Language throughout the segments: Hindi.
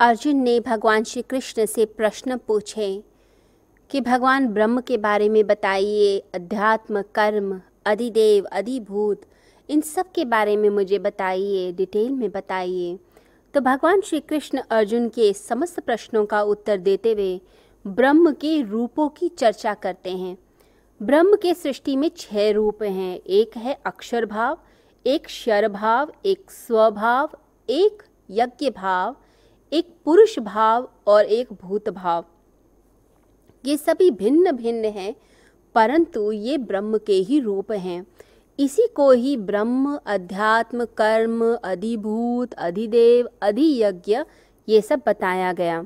अर्जुन ने भगवान श्री कृष्ण से प्रश्न पूछे कि भगवान ब्रह्म के बारे में बताइए, अध्यात्म, कर्म, अधिदेव, अधिभूत, इन सब के बारे में मुझे बताइए, डिटेल में बताइए। तो भगवान श्री कृष्ण अर्जुन के समस्त प्रश्नों का उत्तर देते हुए ब्रह्म के रूपों की चर्चा करते हैं। ब्रह्म के सृष्टि में छह रूप हैं। एक है अक्षर भाव एक शर भाव एक स्वभाव, एक यज्ञ भाव एक पुरुष भाव और एक भूत भाव। ये सभी भिन्न भिन्न हैं, परंतु ये ब्रह्म के ही रूप हैं। इसी को ही ब्रह्म, अध्यात्म, कर्म, अधिभूत, अधिदेव, अधियज्ञ, ये सब बताया गया।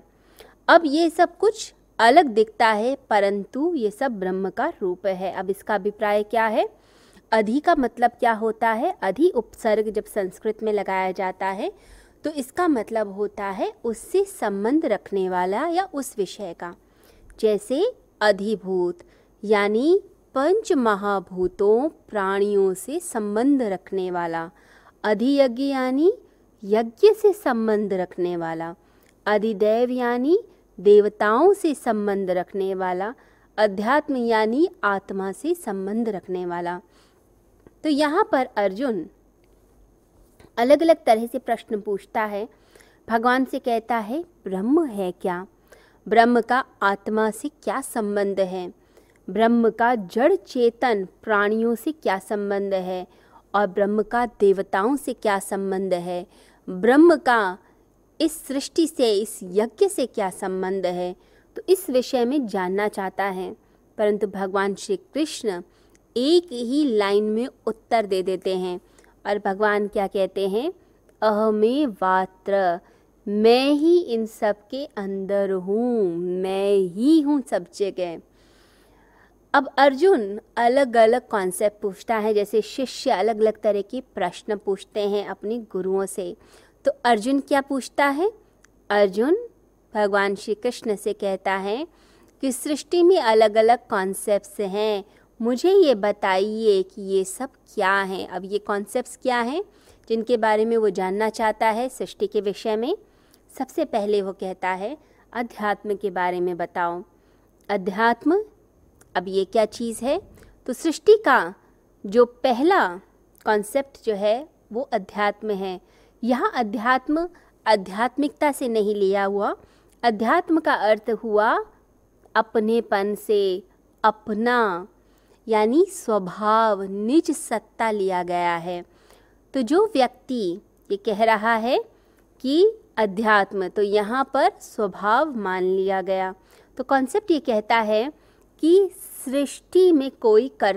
अब ये सब कुछ अलग दिखता है, परंतु ये सब ब्रह्म का रूप है। अब इसका अभिप्राय क्या है? अधि का मतलब क्या होता है? अधि उपसर्ग जब संस्कृत में लगाया जाता है तो इसका मतलब होता है उससे संबंध रखने वाला या उस विषय का। जैसे अधिभूत, यानी पंच महाभूतों प्राणियों से संबंध रखने वाला। अधियज्ञ यानी यज्ञ से संबंध रखने वाला। अधिदेव यानी देवताओं से संबंध रखने वाला। अध्यात्म यानी आत्मा से संबंध रखने वाला। तो यहाँ पर अर्जुन अलग अलग तरह से प्रश्न पूछता है। भगवान से कहता है, ब्रह्म है क्या? ब्रह्म का आत्मा से क्या संबंध है? ब्रह्म का जड़ चेतन प्राणियों से क्या संबंध है? और ब्रह्म का देवताओं से क्या संबंध है? ब्रह्म का इस सृष्टि से, इस यज्ञ से क्या संबंध है? तो इस विषय में जानना चाहता है। परंतु भगवान श्री कृष्ण एक ही लाइन में उत्तर दे देते हैं। और भगवान क्या कहते हैं? अहमे वात्र मैं ही इन सब के अंदर हूँ, मैं ही हूँ सब जगह। अब अर्जुन अलग अलग कॉन्सेप्ट पूछता है, जैसे शिष्य अलग अलग तरह के प्रश्न पूछते हैं अपने गुरुओं से। तो अर्जुन क्या पूछता है? अर्जुन भगवान श्री कृष्ण से कहता है कि सृष्टि में अलग अलग कॉन्सेप्ट्स हैं मुझे ये बताइए कि ये सब क्या हैं? अब ये कॉन्सेप्ट्स क्या हैं? जिनके बारे में वो जानना चाहता है सृष्टि के विषय में। सबसे पहले वो कहता है, अध्यात्म के बारे में बताओ। अध्यात्म? अब ये क्या चीज़ है? तो सृष्टि का जो पहला कॉन्सेप्ट जो है, वो अध्यात्म है। यहाँ अध्यात्म आध्यात्मिकता से नहीं लिया हुआ। अध्यात्म का अर्थ हुआ अपनेपन से, अपना। यानी स्वभाव, निज सत्ता लिया गया है। तो जो व्यक्ति ये कह रहा है कि अध्यात्म तो यहाँ पर स्वभाव मान लिया गया। तो कॉन्सेप्ट ये कहता है कि सृष्टि में कोई कर